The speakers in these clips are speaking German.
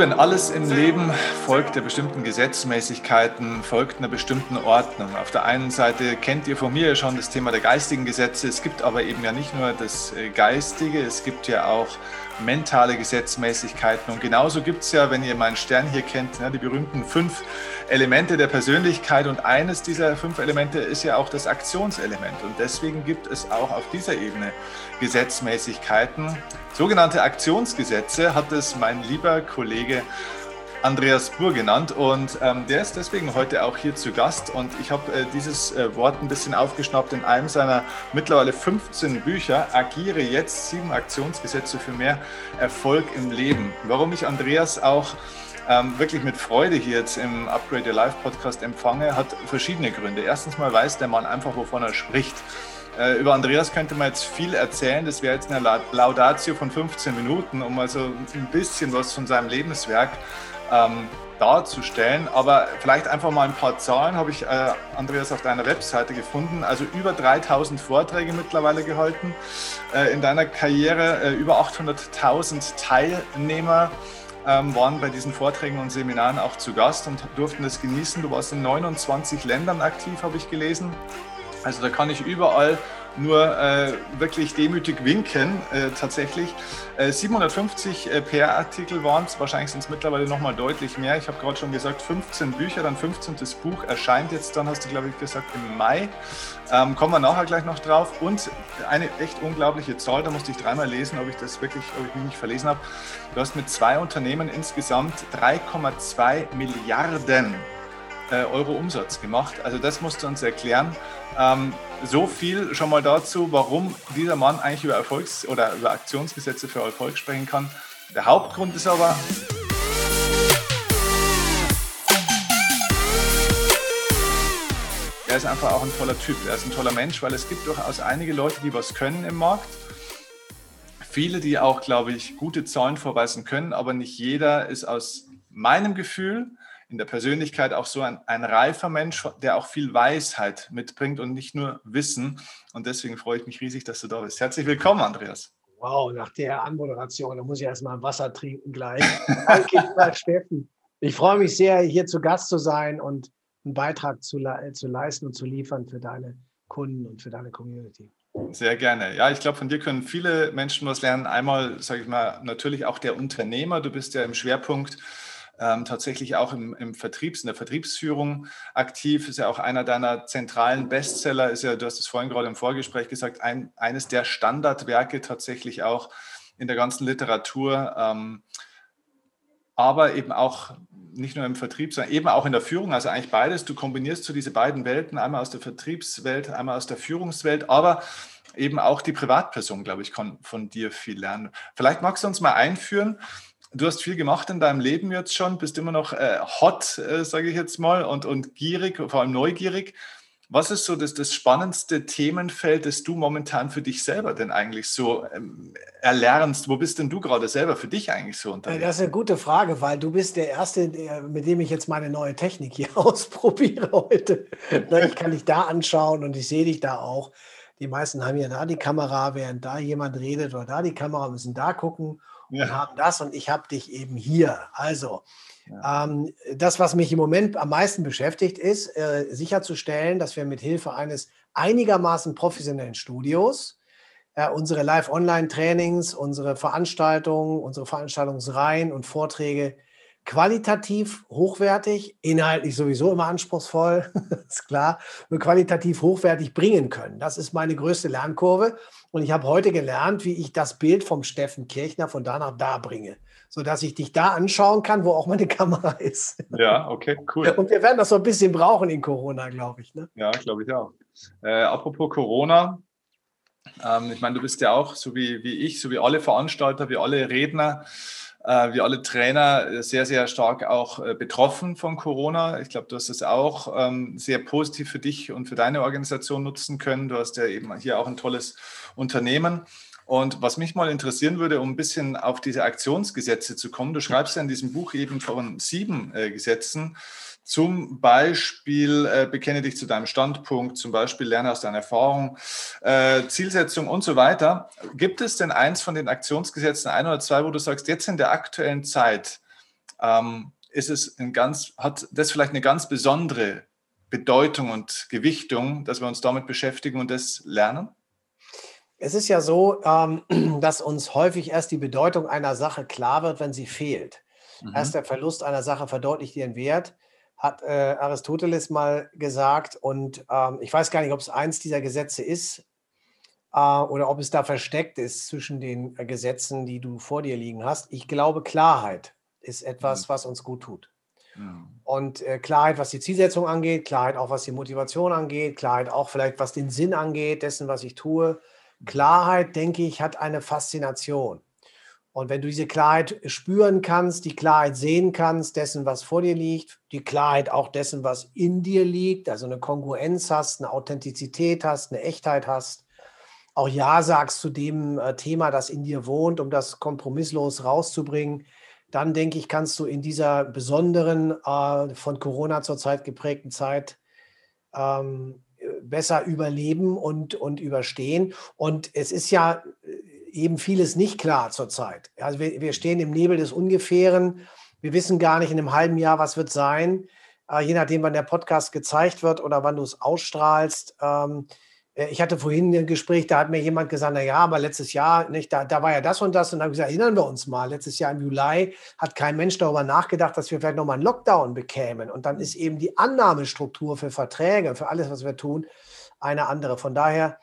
Lieben, alles im Leben folgt der bestimmten Gesetzmäßigkeiten, folgt einer bestimmten Ordnung. Auf der einen Seite kennt ihr von mir ja schon das Thema der geistigen Gesetze. Es gibt aber eben ja nicht nur das äh, Geistige, es gibt ja auch mentale Gesetzmäßigkeiten. Und genauso gibt es ja, wenn ihr meinen Stern hier kennt, die berühmten fünf Elemente der Persönlichkeit. Und eines dieser fünf Elemente ist ja auch das Aktionselement. Und deswegen gibt es auch auf dieser Ebene Gesetzmäßigkeiten. Sogenannte Aktionsgesetze hat es mein lieber Kollege Andreas Buhr genannt und ähm, der ist deswegen heute auch hier zu Gast und ich habe äh, dieses äh, Wort ein bisschen aufgeschnappt in einem seiner mittlerweile 15 Bücher, Agiere jetzt, sieben Aktionsgesetze für mehr Erfolg im Leben. Warum ich Andreas auch ähm, wirklich mit Freude hier jetzt im Upgrade Your Life Podcast empfange, hat verschiedene Gründe. Erstens mal weiß der Mann einfach, wovon er spricht. Äh, über Andreas könnte man jetzt viel erzählen. Das wäre jetzt eine Laudatio von 15 Minuten, um also ein bisschen was von seinem Lebenswerk ähm, darzustellen. Aber vielleicht einfach mal ein paar Zahlen habe ich, äh, Andreas, auf deiner Webseite gefunden. Also über 3000 Vorträge mittlerweile gehalten äh, in deiner Karriere, äh, über 800.000 Teilnehmer. Ähm, waren bei diesen Vorträgen und Seminaren auch zu Gast und durften das genießen. Du warst in 29 Ländern aktiv, habe ich gelesen. Also da kann ich überall nur äh, wirklich demütig winken, äh, tatsächlich. Äh, 750 äh, PR-Artikel waren es, wahrscheinlich sind es mittlerweile nochmal deutlich mehr. Ich habe gerade schon gesagt, 15 Bücher, dann 15. Buch erscheint jetzt dann, hast du glaube ich gesagt, im Mai. Ähm, kommen wir nachher gleich noch drauf. Und eine echt unglaubliche Zahl, da musste ich dreimal lesen, ob ich das wirklich, ob ich mich nicht verlesen habe. Du hast mit zwei Unternehmen insgesamt 3,2 Milliarden Euro Umsatz gemacht. Also das musst du uns erklären. Ähm, so viel schon mal dazu, warum dieser Mann eigentlich über Erfolgs- oder über Aktionsgesetze für Erfolg sprechen kann. Der Hauptgrund ist aber, er ist einfach auch ein toller Typ, er ist ein toller Mensch, weil es gibt durchaus einige Leute, die was können im Markt. Viele, die auch, glaube ich, gute Zahlen vorweisen können, aber nicht jeder ist aus meinem Gefühl in der Persönlichkeit auch so ein, ein reifer Mensch, der auch viel Weisheit mitbringt und nicht nur Wissen. Und deswegen freue ich mich riesig, dass du da bist. Herzlich willkommen, Andreas. Wow, nach der Anmoderation, da muss ich erstmal Wasser trinken gleich. Danke, Steffen. Ich freue mich sehr, hier zu Gast zu sein und einen Beitrag zu, zu leisten und zu liefern für deine Kunden und für deine Community. Sehr gerne. Ja, ich glaube, von dir können viele Menschen was lernen. Einmal, sage ich mal, natürlich auch der Unternehmer. Du bist ja im Schwerpunkt ähm, tatsächlich auch im, im Vertriebs, in der Vertriebsführung aktiv, ist ja auch einer deiner zentralen Bestseller, ist ja, du hast es vorhin gerade im Vorgespräch gesagt, ein, eines der Standardwerke tatsächlich auch in der ganzen Literatur, ähm, aber eben auch nicht nur im Vertrieb, sondern eben auch in der Führung, also eigentlich beides. Du kombinierst so diese beiden Welten, einmal aus der Vertriebswelt, einmal aus der Führungswelt, aber eben auch die Privatperson, glaube ich, kann von dir viel lernen. Vielleicht magst du uns mal einführen, Du hast viel gemacht in deinem Leben jetzt schon, bist immer noch äh, hot, äh, sage ich jetzt mal, und, und gierig, vor allem neugierig. Was ist so das, das spannendste Themenfeld, das du momentan für dich selber denn eigentlich so ähm, erlernst? Wo bist denn du gerade selber für dich eigentlich so unterwegs? Das ist eine gute Frage, weil du bist der Erste, mit dem ich jetzt meine neue Technik hier ausprobiere heute. Ich kann dich da anschauen und ich sehe dich da auch. Die meisten haben ja da die Kamera, während da jemand redet oder da die Kamera, müssen da gucken ja. und haben das und ich habe dich eben hier. Also, ja. ähm, das, was mich im Moment am meisten beschäftigt, ist äh, sicherzustellen, dass wir mit Hilfe eines einigermaßen professionellen Studios äh, unsere Live-Online-Trainings, unsere Veranstaltungen, unsere Veranstaltungsreihen und Vorträge qualitativ hochwertig, inhaltlich sowieso immer anspruchsvoll, ist klar, nur qualitativ hochwertig bringen können. Das ist meine größte Lernkurve. Und ich habe heute gelernt, wie ich das Bild vom Steffen Kirchner von da nach da bringe, sodass ich dich da anschauen kann, wo auch meine Kamera ist. Ja, okay, cool. Und wir werden das so ein bisschen brauchen in Corona, glaube ich. Ne? Ja, glaube ich auch. Äh, apropos Corona, ähm, ich meine, du bist ja auch, so wie, wie ich, so wie alle Veranstalter, wie alle Redner, äh, wie alle Trainer äh, sehr, sehr stark auch äh, betroffen von Corona. Ich glaube, du hast es auch ähm, sehr positiv für dich und für deine Organisation nutzen können. Du hast ja eben hier auch ein tolles Unternehmen. Und was mich mal interessieren würde, um ein bisschen auf diese Aktionsgesetze zu kommen, du schreibst ja in diesem Buch eben von sieben Gesetzen. Zum Beispiel äh, bekenne dich zu deinem Standpunkt, zum Beispiel lerne aus deiner Erfahrung, äh, Zielsetzung und so weiter. Gibt es denn eins von den Aktionsgesetzen, ein oder zwei, wo du sagst, jetzt in der aktuellen Zeit ähm, ist es ein ganz, hat das vielleicht eine ganz besondere Bedeutung und Gewichtung, dass wir uns damit beschäftigen und das lernen? Es ist ja so, ähm, dass uns häufig erst die Bedeutung einer Sache klar wird, wenn sie fehlt. Mhm. Erst der Verlust einer Sache verdeutlicht ihren Wert, hat äh, Aristoteles mal gesagt. Und ähm, ich weiß gar nicht, ob es eins dieser Gesetze ist äh, oder ob es da versteckt ist zwischen den äh, Gesetzen, die du vor dir liegen hast. Ich glaube, Klarheit ist etwas, mhm. was uns gut tut. Mhm. Und äh, Klarheit, was die Zielsetzung angeht, Klarheit auch, was die Motivation angeht, Klarheit auch vielleicht, was den Sinn angeht, dessen, was ich tue. Klarheit, denke ich, hat eine Faszination. Und wenn du diese Klarheit spüren kannst, die Klarheit sehen kannst, dessen, was vor dir liegt, die Klarheit auch dessen, was in dir liegt, also eine Kongruenz hast, eine Authentizität hast, eine Echtheit hast, auch Ja sagst zu dem äh, Thema, das in dir wohnt, um das kompromisslos rauszubringen, dann denke ich, kannst du in dieser besonderen, äh, von Corona zurzeit geprägten Zeit ähm, besser überleben und, und überstehen. Und es ist ja äh, eben vieles nicht klar zurzeit. Also wir, wir stehen im Nebel des Ungefähren. Wir wissen gar nicht in einem halben Jahr, was wird sein. Äh, je nachdem, wann der Podcast gezeigt wird oder wann du es ausstrahlst. Ähm, äh, ich hatte vorhin ein Gespräch, da hat mir jemand gesagt, na ja, aber letztes Jahr, nicht, da, da war ja das und das. Und dann habe ich gesagt, erinnern wir uns mal, letztes Jahr im Juli hat kein Mensch darüber nachgedacht, dass wir vielleicht nochmal einen Lockdown bekämen. Und dann ist eben die Annahmestruktur für Verträge, für alles, was wir tun, eine andere. Von daher,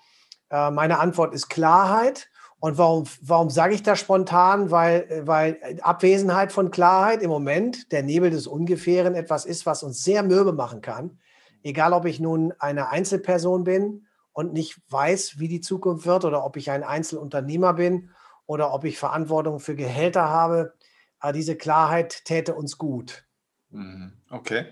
äh, meine Antwort ist Klarheit. Und warum, warum sage ich das spontan? Weil, weil Abwesenheit von Klarheit im Moment, der Nebel des Ungefähren, etwas ist, was uns sehr mürbe machen kann. Egal, ob ich nun eine Einzelperson bin und nicht weiß, wie die Zukunft wird oder ob ich ein Einzelunternehmer bin oder ob ich Verantwortung für Gehälter habe. Aber diese Klarheit täte uns gut. Mhm. Okay,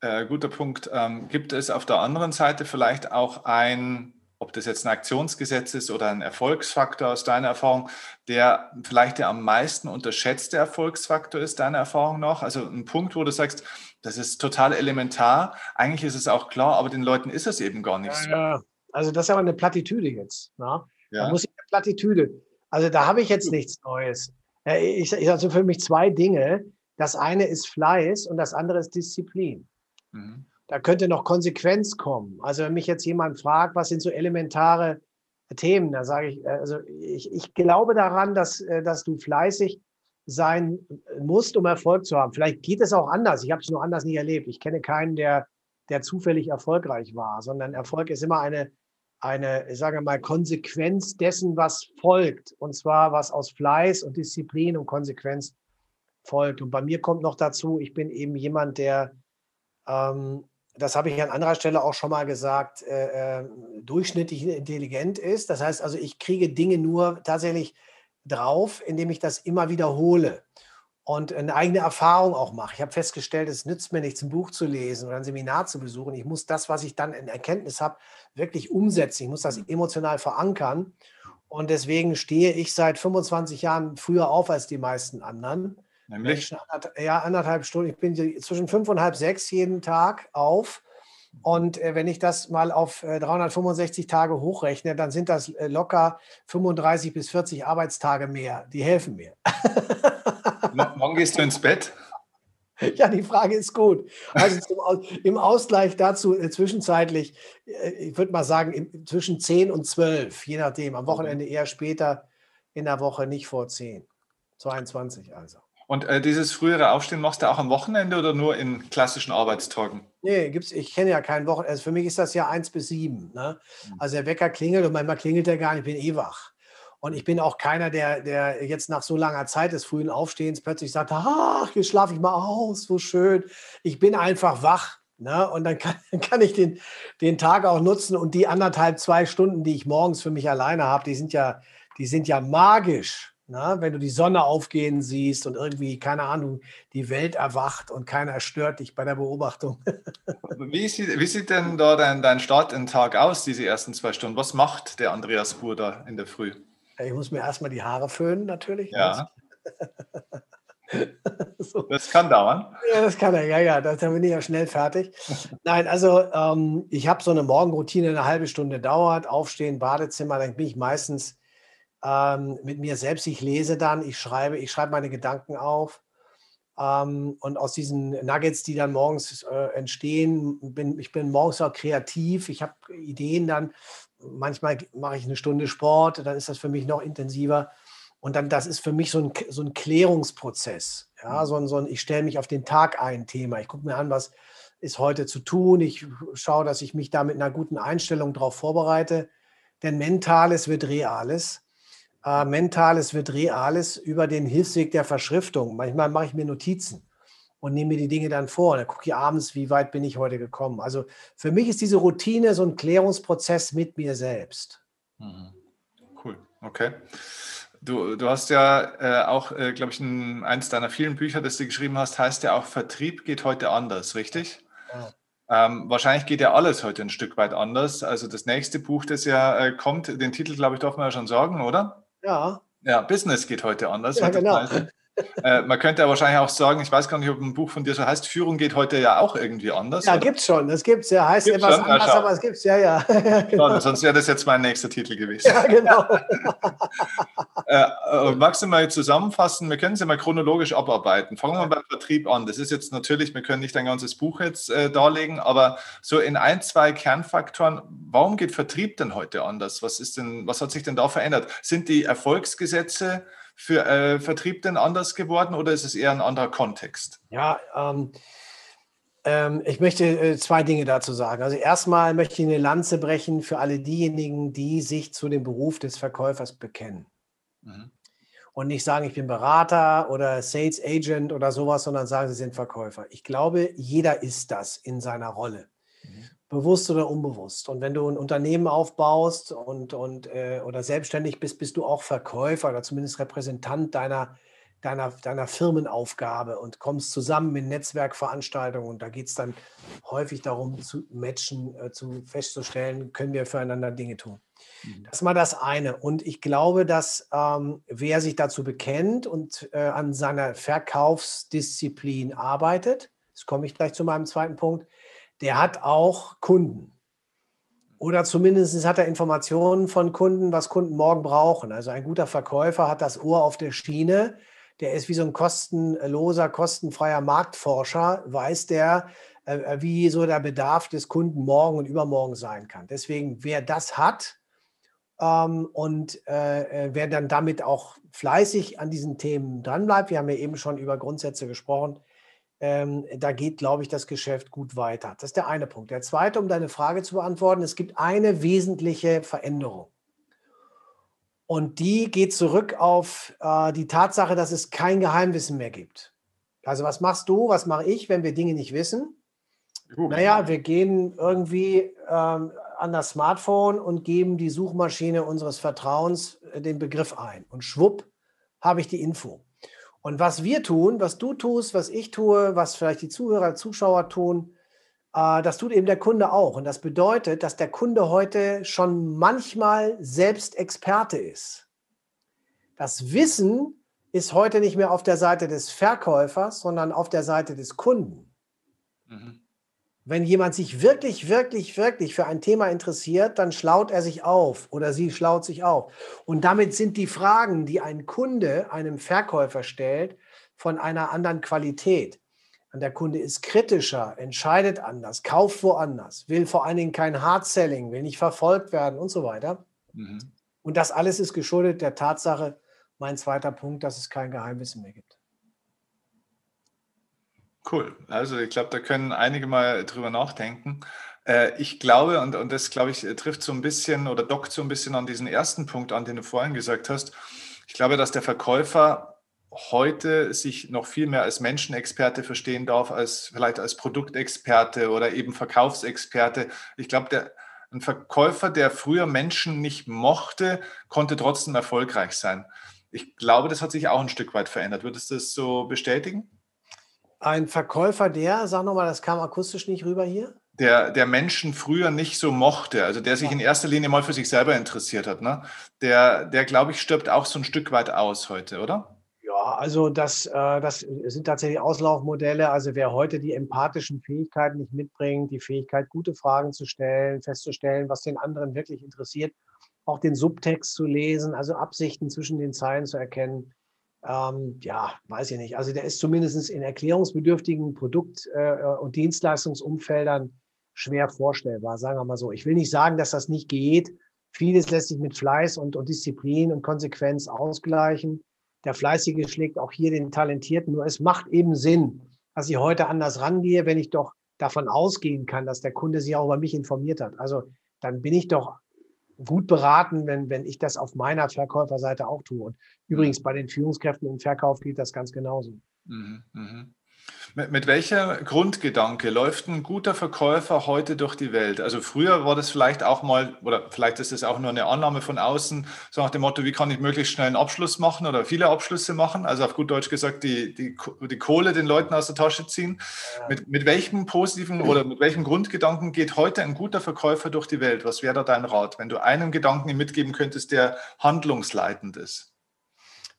äh, guter Punkt. Ähm, gibt es auf der anderen Seite vielleicht auch ein, ob das jetzt ein Aktionsgesetz ist oder ein Erfolgsfaktor aus deiner Erfahrung, der vielleicht der am meisten unterschätzte Erfolgsfaktor ist, deiner Erfahrung noch? Also ein Punkt, wo du sagst, das ist total elementar. Eigentlich ist es auch klar, aber den Leuten ist es eben gar nicht ja, so. Ja. Also das ist aber eine Plattitüde jetzt. Ne? Ja. Da muss ich eine Plattitüde. Also da habe ich jetzt nichts Neues. Ich, ich also für mich zwei Dinge. Das eine ist Fleiß und das andere ist Disziplin. Mhm. Da könnte noch Konsequenz kommen. Also wenn mich jetzt jemand fragt, was sind so elementare Themen, da sage ich, also ich, ich glaube daran, dass, äh, dass du fleißig sein musst, um Erfolg zu haben. Vielleicht geht es auch anders. Ich habe es nur anders nie erlebt. Ich kenne keinen, der, der zufällig erfolgreich war, sondern Erfolg ist immer eine eine, ich sage mal, Konsequenz dessen, was folgt. Und zwar, was aus Fleiß und Disziplin und Konsequenz folgt. Und bei mir kommt noch dazu, ich bin eben jemand, der, ähm, das habe ich an anderer Stelle auch schon mal gesagt, äh, äh, durchschnittlich intelligent ist. Das heißt also, ich kriege Dinge nur tatsächlich drauf, indem ich das immer wiederhole und eine eigene Erfahrung auch mache. Ich habe festgestellt, es nützt mir nichts, ein Buch zu lesen oder ein Seminar zu besuchen. Ich muss das, was ich dann in Erkenntnis habe, wirklich umsetzen. Ich muss das emotional verankern. Und deswegen stehe ich seit 25 Jahren früher auf als die meisten anderen. Nämlich? Ja, anderthalb Stunden. Ich bin zwischen fünf und halb sechs jeden Tag auf. Und äh, wenn ich das mal auf äh, 365 Tage hochrechne, dann sind das äh, locker 35 bis 40 Arbeitstage mehr. Die helfen mir. Morgen gehst du ins Bett? Ja, die Frage ist gut. Also zum, im Ausgleich dazu äh, zwischenzeitlich, äh, ich würde mal sagen, im, zwischen 10 und 12, je nachdem. Am Wochenende eher später, in der Woche nicht vor 10. 22 also. Und äh, dieses frühere Aufstehen machst du auch am Wochenende oder nur in klassischen Arbeitstagen? Nee, gibt's, ich kenne ja kein Wochenende. Also für mich ist das ja 1 bis 7. Ne? Mhm. Also der Wecker klingelt und manchmal klingelt er gar nicht, ich bin eh wach. Und ich bin auch keiner, der, der jetzt nach so langer Zeit des frühen Aufstehens plötzlich sagt, ach, jetzt schlafe ich mal aus, so schön. Ich bin einfach wach. Ne? Und dann kann, kann ich den, den Tag auch nutzen und die anderthalb, zwei Stunden, die ich morgens für mich alleine habe, die sind ja, die sind ja magisch. Ne? Wenn du die Sonne aufgehen siehst und irgendwie, keine Ahnung, die Welt erwacht und keiner stört dich bei der Beobachtung. wie, sieht, wie sieht denn da dein, dein Start in Tag aus, diese ersten zwei Stunden? Was macht der Andreas Buhr da in der Früh? Ich muss mir erstmal die Haare föhnen, natürlich. Ja. so. Das kann dauern. Ja, das kann er, ja, ja, da bin ich ja schnell fertig. Nein, also ähm, ich habe so eine Morgenroutine, eine halbe Stunde dauert, aufstehen, Badezimmer, dann bin ich meistens ähm, mit mir selbst, ich lese dann, ich schreibe, ich schreibe meine Gedanken auf. Ähm, und aus diesen Nuggets, die dann morgens äh, entstehen, bin ich bin morgens auch kreativ. Ich habe Ideen dann. Manchmal mache ich eine Stunde Sport, dann ist das für mich noch intensiver. Und dann, das ist für mich so ein, so ein Klärungsprozess. Ja, mhm. so ein, so ein, ich stelle mich auf den Tag ein Thema. Ich gucke mir an, was ist heute zu tun. Ich schaue, dass ich mich da mit einer guten Einstellung darauf vorbereite. Denn Mentales wird Reales äh, Mentales wird Reales über den Hilfsweg der Verschriftung. Manchmal mache ich mir Notizen und nehme mir die Dinge dann vor. Und dann gucke ich abends, wie weit bin ich heute gekommen. Also für mich ist diese Routine so ein Klärungsprozess mit mir selbst. Mhm. Cool, okay. Du, du hast ja äh, auch, äh, glaube ich, in eins deiner vielen Bücher, das du geschrieben hast, heißt ja auch, Vertrieb geht heute anders, richtig? Ja. Ähm, wahrscheinlich geht ja alles heute ein Stück weit anders. Also das nächste Buch, das ja äh, kommt, den Titel, glaube ich, darf man ja schon sagen, oder? Ja. Ja, Business geht heute anders. Ja, genau. Äh, man könnte ja wahrscheinlich auch sagen, ich weiß gar nicht, ob ein Buch von dir so heißt, Führung geht heute ja auch irgendwie anders. Ja, gibt es schon. Das gibt es ja. Heißt gibt's etwas schon? anders, ja, aber es gibt es ja, ja. genau. Sonst wäre das jetzt mein nächster Titel gewesen. Ja, genau. äh, äh, magst du mal zusammenfassen? Wir können es ja mal chronologisch abarbeiten. Fangen wir beim Vertrieb an. Das ist jetzt natürlich, wir können nicht ein ganzes Buch jetzt äh, darlegen, aber so in ein, zwei Kernfaktoren, warum geht Vertrieb denn heute anders? Was ist denn, was hat sich denn da verändert? Sind die Erfolgsgesetze für äh, Vertrieb denn anders geworden oder ist es eher ein anderer Kontext? Ja, ähm, ähm, ich möchte äh, zwei Dinge dazu sagen. Also erstmal möchte ich eine Lanze brechen für alle diejenigen, die sich zu dem Beruf des Verkäufers bekennen. Mhm. Und nicht sagen, ich bin Berater oder Sales Agent oder sowas, sondern sagen, sie sind Verkäufer. Ich glaube, jeder ist das in seiner Rolle bewusst oder unbewusst. Und wenn du ein Unternehmen aufbaust und, und äh, oder selbstständig bist, bist du auch Verkäufer oder zumindest Repräsentant deiner, deiner, deiner Firmenaufgabe und kommst zusammen in Netzwerkveranstaltungen. Und da geht es dann häufig darum, zu matchen, äh, zu festzustellen, können wir füreinander Dinge tun. Mhm. Das ist mal das eine. Und ich glaube, dass ähm, wer sich dazu bekennt und äh, an seiner Verkaufsdisziplin arbeitet, das komme ich gleich zu meinem zweiten Punkt, der hat auch Kunden. Oder zumindest hat er Informationen von Kunden, was Kunden morgen brauchen. Also ein guter Verkäufer hat das Ohr auf der Schiene. Der ist wie so ein kostenloser, kostenfreier Marktforscher, weiß der, äh, wie so der Bedarf des Kunden morgen und übermorgen sein kann. Deswegen, wer das hat ähm, und äh, äh wer dann damit auch fleißig an diesen Themen dranbleibt, wir haben ja eben schon über Grundsätze gesprochen, ähm, da geht, glaube ich, das Geschäft gut weiter. Das ist der eine Punkt. Der zweite, um deine Frage zu beantworten, es gibt eine wesentliche Veränderung. Und die geht zurück auf äh, die Tatsache, dass es kein Geheimwissen mehr gibt. Also was machst du, was mache ich, wenn wir Dinge nicht wissen? Gut. Naja, wir gehen irgendwie ähm, an das Smartphone und geben die Suchmaschine unseres Vertrauens äh, den Begriff ein. Und schwupp, habe ich die Info. Und was wir tun, was du tust, was ich tue, was vielleicht die Zuhörer, Zuschauer tun, äh, das tut eben der Kunde auch. Und das bedeutet, dass der Kunde heute schon manchmal selbst Experte ist. Das Wissen ist heute nicht mehr auf der Seite des Verkäufers, sondern auf der Seite des Kunden. Mhm. Wenn jemand sich wirklich, wirklich, wirklich für ein Thema interessiert, dann schlaut er sich auf oder sie schlaut sich auf. Und damit sind die Fragen, die ein Kunde einem Verkäufer stellt, von einer anderen Qualität. Und der Kunde ist kritischer, entscheidet anders, kauft woanders, will vor allen Dingen kein Hard-Selling, will nicht verfolgt werden und so weiter. Mhm. Und das alles ist geschuldet der Tatsache, mein zweiter Punkt, dass es kein Geheimwissen mehr gibt. Cool. Also ich glaube, da können einige mal drüber nachdenken. Äh, ich glaube, und, und das glaube ich, trifft so ein bisschen oder dockt so ein bisschen an diesen ersten Punkt an, den du vorhin gesagt hast. Ich glaube, dass der Verkäufer heute sich noch viel mehr als Menschenexperte verstehen darf, als vielleicht als Produktexperte oder eben Verkaufsexperte. Ich glaube, der, ein Verkäufer, der früher Menschen nicht mochte, konnte trotzdem erfolgreich sein. Ich glaube, das hat sich auch ein Stück weit verändert. Würdest du das so bestätigen? Ein Verkäufer, der, sag nochmal, das kam akustisch nicht rüber hier. Der, der Menschen früher nicht so mochte, also der sich ja. in erster Linie mal für sich selber interessiert hat, ne? der, der glaube ich, stirbt auch so ein Stück weit aus heute, oder? Ja, also das, äh, das sind tatsächlich Auslaufmodelle. Also wer heute die empathischen Fähigkeiten nicht mitbringt, die Fähigkeit, gute Fragen zu stellen, festzustellen, was den anderen wirklich interessiert, auch den Subtext zu lesen, also Absichten zwischen den Zeilen zu erkennen, ähm, ja, weiß ich nicht. Also der ist zumindest in erklärungsbedürftigen Produkt- äh, und Dienstleistungsumfeldern schwer vorstellbar, sagen wir mal so. Ich will nicht sagen, dass das nicht geht. Vieles lässt sich mit Fleiß und, und Disziplin und Konsequenz ausgleichen. Der Fleißige schlägt auch hier den Talentierten. Nur es macht eben Sinn, dass ich heute anders rangehe, wenn ich doch davon ausgehen kann, dass der Kunde sich auch über mich informiert hat. Also dann bin ich doch gut beraten, wenn, wenn ich das auf meiner Verkäuferseite auch tue. Und übrigens bei den Führungskräften im Verkauf geht das ganz genauso. Mhm, mh. Mit, mit welcher Grundgedanke läuft ein guter Verkäufer heute durch die Welt? Also früher war das vielleicht auch mal, oder vielleicht ist es auch nur eine Annahme von außen, so nach dem Motto, wie kann ich möglichst schnell einen Abschluss machen oder viele Abschlüsse machen? Also auf gut Deutsch gesagt, die, die, die Kohle den Leuten aus der Tasche ziehen. Mit, mit welchem positiven oder mit welchem Grundgedanken geht heute ein guter Verkäufer durch die Welt? Was wäre da dein Rat, wenn du einen Gedanken ihm mitgeben könntest, der handlungsleitend ist?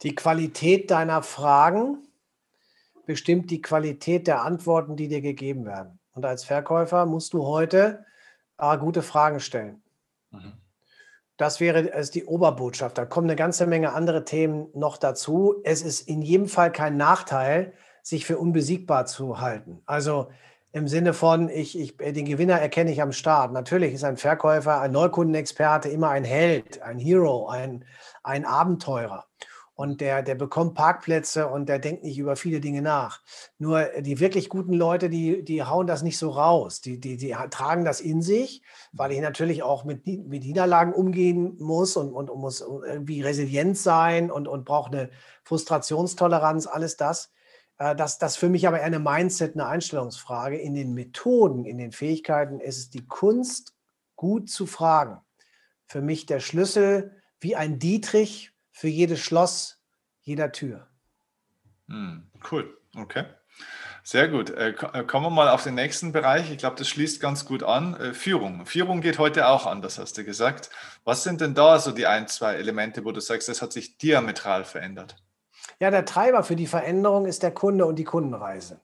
Die Qualität deiner Fragen bestimmt die Qualität der Antworten, die dir gegeben werden. Und als Verkäufer musst du heute äh, gute Fragen stellen. Mhm. Das wäre also die Oberbotschaft. Da kommen eine ganze Menge andere Themen noch dazu. Es ist in jedem Fall kein Nachteil, sich für unbesiegbar zu halten. Also im Sinne von, ich, ich, den Gewinner erkenne ich am Start. Natürlich ist ein Verkäufer, ein Neukundenexperte immer ein Held, ein Hero, ein, ein Abenteurer und der, der bekommt Parkplätze und der denkt nicht über viele Dinge nach. Nur die wirklich guten Leute, die, die hauen das nicht so raus. Die, die, die tragen das in sich, weil ich natürlich auch mit, mit Niederlagen umgehen muss und, und, und muss irgendwie resilient sein und, und brauche eine Frustrationstoleranz, alles das. Äh, das, das für mich aber eher eine Mindset, eine Einstellungsfrage. In den Methoden, in den Fähigkeiten ist es die Kunst, gut zu fragen. Für mich der Schlüssel, wie ein Dietrich für jedes Schloss, jeder Tür. Hm, cool, okay. Sehr gut. Äh, äh, kommen wir mal auf den nächsten Bereich. Ich glaube, das schließt ganz gut an. Äh, Führung. Führung geht heute auch anders, hast du gesagt. Was sind denn da so die ein, zwei Elemente, wo du sagst, das hat sich diametral verändert? Ja, der Treiber für die Veränderung ist der Kunde und die Kundenreise.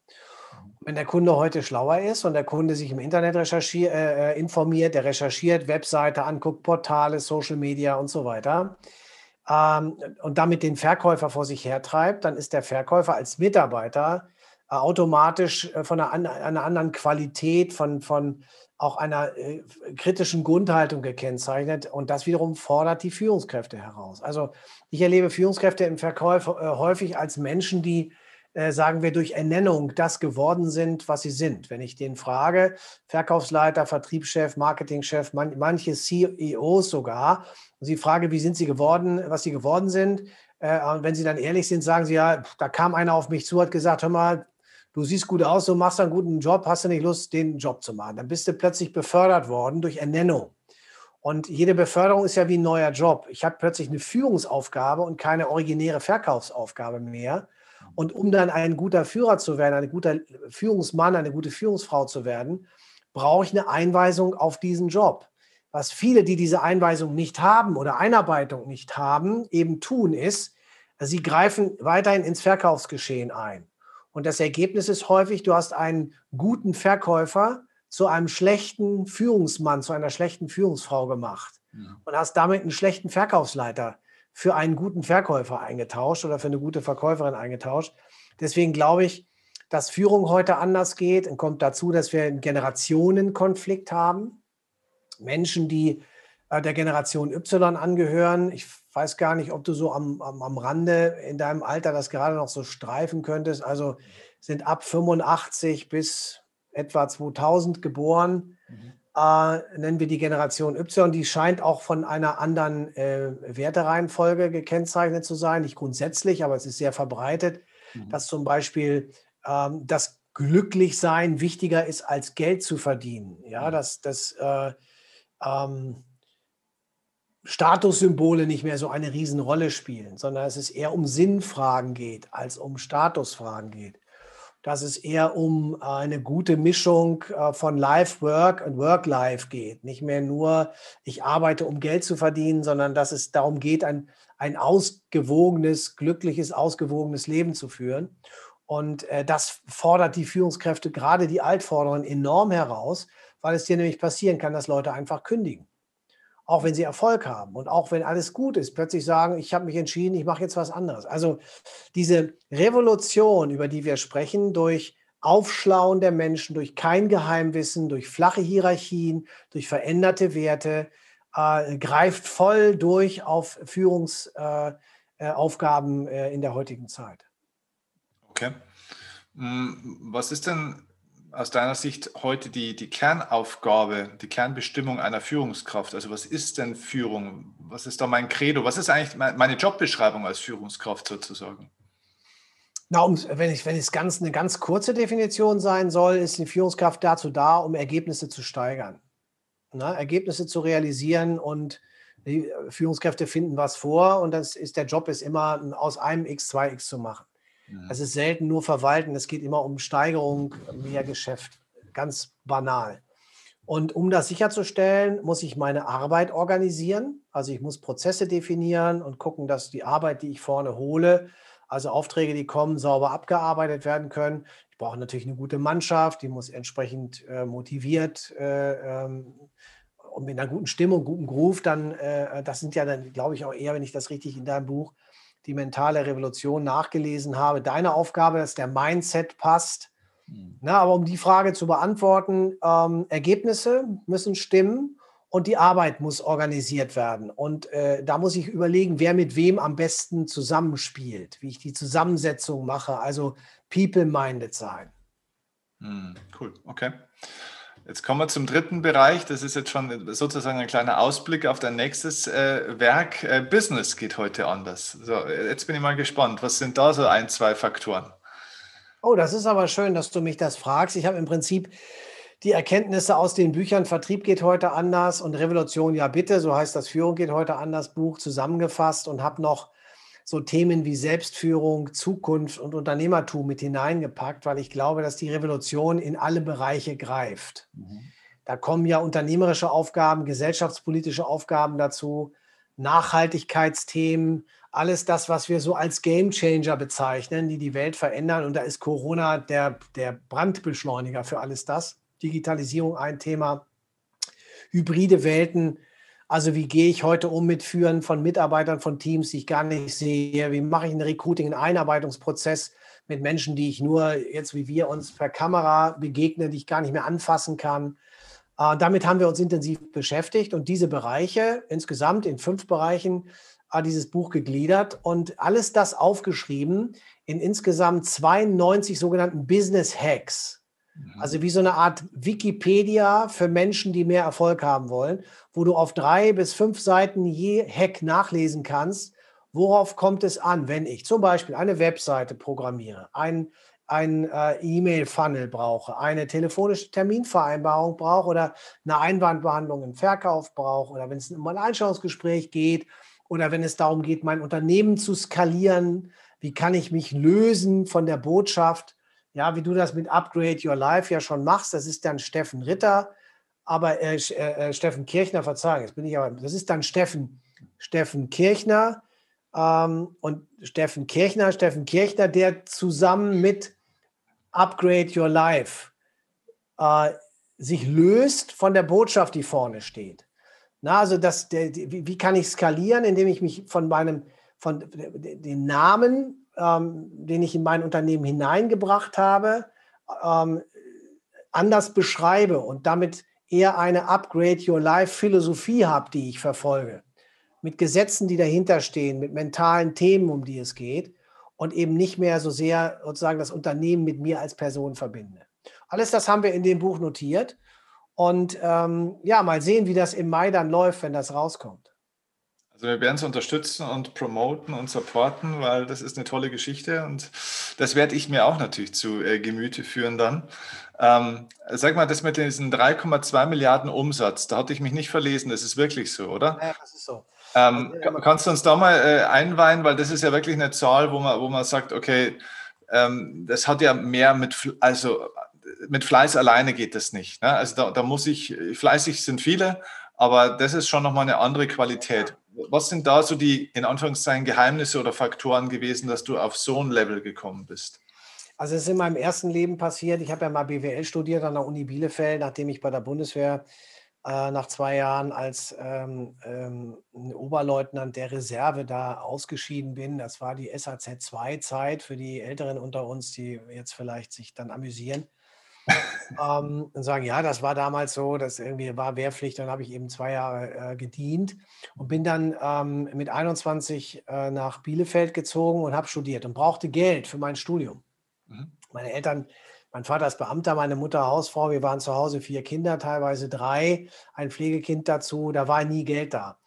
Wenn der Kunde heute schlauer ist und der Kunde sich im Internet recherchiert, äh, informiert, der recherchiert, Webseite anguckt, Portale, Social Media und so weiter, ähm, und damit den Verkäufer vor sich hertreibt, dann ist der Verkäufer als Mitarbeiter äh, automatisch äh, von einer, einer, anderen Qualität, von, von auch einer äh, kritischen Grundhaltung gekennzeichnet. Und das wiederum fordert die Führungskräfte heraus. Also ich erlebe Führungskräfte im Verkauf äh, häufig als Menschen, die äh, sagen wir, durch Ernennung das geworden sind, was sie sind. Wenn ich den frage, Verkaufsleiter, Vertriebschef, Marketingchef, man, manche CEOs sogar, und sie frage, wie sind sie geworden, was sie geworden sind, äh, und wenn sie dann ehrlich sind, sagen sie ja, da kam einer auf mich zu, hat gesagt, hör mal, du siehst gut aus, du machst einen guten Job, hast du nicht Lust, den Job zu machen. Dann bist du plötzlich befördert worden durch Ernennung. Und jede Beförderung ist ja wie ein neuer Job. Ich habe plötzlich eine Führungsaufgabe und keine originäre Verkaufsaufgabe mehr. Und um dann ein guter Führer zu werden, ein guter Führungsmann, eine gute Führungsfrau zu werden, brauche ich eine Einweisung auf diesen Job. Was viele, die diese Einweisung nicht haben oder Einarbeitung nicht haben, eben tun, ist, sie greifen weiterhin ins Verkaufsgeschehen ein. Und das Ergebnis ist häufig, du hast einen guten Verkäufer zu einem schlechten Führungsmann, zu einer schlechten Führungsfrau gemacht ja. und hast damit einen schlechten Verkaufsleiter für einen guten Verkäufer eingetauscht oder für eine gute Verkäuferin eingetauscht. Deswegen glaube ich, dass Führung heute anders geht und kommt dazu, dass wir einen Generationenkonflikt haben. Menschen, die äh, der Generation Y angehören. Ich weiß gar nicht, ob du so am, am, am Rande in deinem Alter das gerade noch so streifen könntest. Also sind ab 85 bis etwa 2000 geboren. Mhm äh, nennen wir die Generation Y, die scheint auch von einer anderen äh, Wertereihenfolge gekennzeichnet zu sein. Nicht grundsätzlich, aber es ist sehr verbreitet, mhm. dass zum Beispiel ähm, das Glücklichsein wichtiger ist, als Geld zu verdienen. Ja, mhm. dass, dass äh, ähm, Statussymbole nicht mehr so eine Riesenrolle spielen, sondern dass es eher um Sinnfragen geht, als um Statusfragen geht dass es eher um eine gute Mischung äh, von Life-Work und Work-Life geht. Nicht mehr nur, ich arbeite, um Geld zu verdienen, sondern dass es darum geht, ein, ein ausgewogenes, glückliches, ausgewogenes Leben zu führen. Und äh, das fordert die Führungskräfte, gerade die Altvorderen, enorm heraus, weil es dir nämlich passieren kann, dass Leute einfach kündigen. auch wenn sie Erfolg haben und auch wenn alles gut ist, plötzlich sagen, ich habe mich entschieden, ich mache jetzt was anderes. Also diese Revolution, über die wir sprechen, durch Aufschlauen der Menschen, durch kein Geheimwissen, durch flache Hierarchien, durch veränderte Werte, äh, greift voll durch auf Führungsaufgaben äh, äh, in der heutigen Zeit. Okay. Hm, was ist denn aus deiner Sicht heute die, die Kernaufgabe, die Kernbestimmung einer Führungskraft? Also was ist denn Führung? Was ist da mein Credo? Was ist eigentlich meine Jobbeschreibung als Führungskraft sozusagen? Na, um, wenn, ich, wenn es ganz, eine ganz kurze Definition sein soll, ist die Führungskraft dazu da, um Ergebnisse zu steigern. Na, Ergebnisse zu realisieren und die Führungskräfte finden was vor und das ist der Job ist immer aus einem X zwei X zu machen. Mhm. Es ist selten nur verwalten, es geht immer um Steigerung, mehr Geschäft. Ganz banal. Und um das sicherzustellen, muss ich meine Arbeit organisieren. Also ich muss Prozesse definieren und gucken, dass die Arbeit, die ich vorne hole, also Aufträge, die kommen, sauber abgearbeitet werden können. Ich brauche natürlich eine gute Mannschaft, die muss entsprechend äh, motiviert äh, ähm, und mit einer guten Stimmung, guten Groove dann, äh, das sind ja dann, glaube ich, auch eher, wenn ich das richtig in deinem Buch die mentale Revolution nachgelesen habe. Deine Aufgabe, dass der Mindset passt. Mhm. Na, aber um die Frage zu beantworten, ähm, Ergebnisse müssen stimmen und die Arbeit muss organisiert werden. Und äh, da muss ich überlegen, wer mit wem am besten zusammenspielt, wie ich die Zusammensetzung mache, also people-minded sein. Mhm, cool, okay. Jetzt kommen wir zum dritten Bereich. Das ist jetzt schon sozusagen ein kleiner Ausblick auf dein nächstes äh, Werk. Äh, Business geht heute anders. So, jetzt bin ich mal gespannt. Was sind da so ein, zwei Faktoren? Oh, das ist aber schön, dass du mich das fragst. Ich habe im Prinzip die Erkenntnisse aus den Büchern Vertrieb geht heute anders und Revolution ja bitte, so heißt das Führung geht heute anders Buch zusammengefasst und habe noch so Themen wie Selbstführung, Zukunft und Unternehmertum mit hineingepackt, weil ich glaube, dass die Revolution in alle Bereiche greift. Mhm. Da kommen ja unternehmerische Aufgaben, gesellschaftspolitische Aufgaben dazu, Nachhaltigkeitsthemen, alles das, was wir so als Gamechanger bezeichnen, die die Welt verändern. Und da ist Corona der, der Brandbeschleuniger für alles das. Digitalisierung ein Thema, hybride Welten, also wie gehe ich heute um mit Führen von Mitarbeitern von Teams, die ich gar nicht sehe? Wie mache ich einen Recruiting, einen Einarbeitungsprozess mit Menschen, die ich nur jetzt wie wir uns per Kamera begegnen, die ich gar nicht mehr anfassen kann? Äh, damit haben wir uns intensiv beschäftigt und diese Bereiche insgesamt in fünf Bereichen äh, dieses Buch gegliedert und alles das aufgeschrieben in insgesamt 92 sogenannten Business Hacks. Mhm. Also wie so eine Art Wikipedia für Menschen, die mehr Erfolg haben wollen, wo du auf drei bis fünf Seiten je Hack nachlesen kannst, worauf kommt es an, wenn ich zum Beispiel eine Webseite programmiere, ein, ein äh, E-Mail-Funnel brauche, eine telefonische Terminvereinbarung brauche oder eine Einwandbehandlung im Verkauf brauche oder wenn es um ein Einstellungsgespräch geht oder wenn es darum geht, mein Unternehmen zu skalieren, wie kann ich mich lösen von der Botschaft, ja, wie du das mit Upgrade Your Life ja schon machst, das ist dann Steffen Ritter, aber äh, äh, äh, Steffen Kirchner, Verzeihung, jetzt bin ich aber, das ist dann Steffen, Steffen Kirchner ähm, und Steffen Kirchner, Steffen Kirchner, der zusammen mit Upgrade Your Life äh, sich löst von der Botschaft, die vorne steht. Na, also das, der, wie, wie kann ich skalieren, indem ich mich von meinem, von den Namen ähm, den ich in mein Unternehmen hineingebracht habe, ähm, anders beschreibe und damit eher eine Upgrade Your Life Philosophie habe, die ich verfolge. Mit Gesetzen, die dahinter stehen, mit mentalen Themen, um die es geht und eben nicht mehr so sehr sozusagen das Unternehmen mit mir als Person verbinde. Alles das haben wir in dem Buch notiert. Und ähm, ja, mal sehen, wie das im Mai dann läuft, wenn das rauskommt. Also wir werden es unterstützen und promoten und supporten, weil das ist eine tolle Geschichte und das werde ich mir auch natürlich zu äh, Gemüte führen dann. Ähm, sag mal, das mit diesen 3,2 Milliarden Umsatz, da hatte ich mich nicht verlesen, das ist wirklich so, oder? Ja, das ist so. Ähm, also, kannst du uns da mal äh, einweihen, weil das ist ja wirklich eine Zahl, wo man, wo man sagt, okay, ähm, das hat ja mehr mit, also mit Fleiß alleine geht das nicht. Ne? Also da, da muss ich, fleißig sind viele, aber das ist schon nochmal eine andere Qualität. Was sind da so die, in Anführungszeichen, Geheimnisse oder Faktoren gewesen, dass du auf so ein Level gekommen bist? Also es ist in meinem ersten Leben passiert. Ich habe ja mal BWL studiert an der Uni Bielefeld, nachdem ich bei der Bundeswehr äh, nach zwei Jahren als ähm, ähm, Oberleutnant der Reserve da ausgeschieden bin. Das war die SAZ-2-Zeit für die Älteren unter uns, die jetzt vielleicht sich dann amüsieren. Ähm, und sagen, ja, das war damals so, das irgendwie war Wehrpflicht, dann habe ich eben zwei Jahre äh, gedient und bin dann ähm, mit 21 äh, nach Bielefeld gezogen und habe studiert und brauchte Geld für mein Studium. Mhm. Meine Eltern, mein Vater ist Beamter, meine Mutter Hausfrau, wir waren zu Hause vier Kinder, teilweise drei, ein Pflegekind dazu, da war nie Geld da.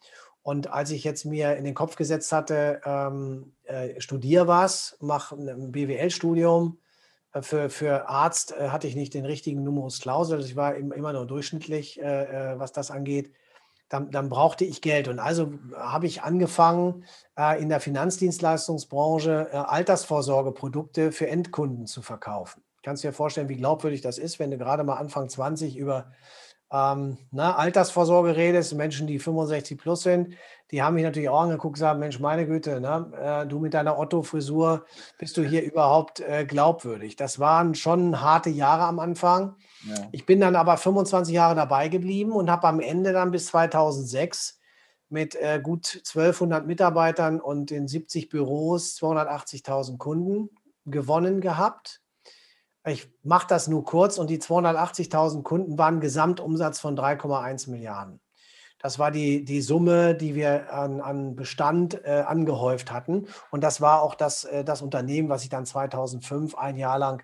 Und als ich jetzt mir in den Kopf gesetzt hatte, ähm, äh, studier was, mach ein BWL-Studium, für, für Arzt äh, hatte ich nicht den richtigen Numerus Clausus, also ich war immer nur durchschnittlich, äh, was das angeht. Dann, dann, brauchte ich Geld. Und also habe ich angefangen, in der Finanzdienstleistungsbranche Altersvorsorgeprodukte für Endkunden zu verkaufen. Kannst du dir vorstellen, wie glaubwürdig das ist, wenn du gerade mal Anfang 20 über ähm, na, Altersvorsorge redest, Menschen, die 65 plus sind, die haben mich natürlich auch angeguckt und gesagt, Mensch, meine Güte, ne, äh, du mit deiner Otto-Frisur, bist du hier überhaupt äh, glaubwürdig? Das waren schon harte Jahre am Anfang. Ja. Ich bin dann aber 25 Jahre dabei geblieben und habe am Ende dann bis 2006 mit äh, gut 1200 Mitarbeitern und in 70 Büros 280.000 Kunden gewonnen gehabt. Ich mache das nur kurz und die 280.000 Kunden waren Gesamtumsatz von 3,1 Milliarden. Das war die, die Summe, die wir an, an Bestand äh, angehäuft hatten. Und das war auch das, äh, das Unternehmen, was ich dann 2005 ein Jahr lang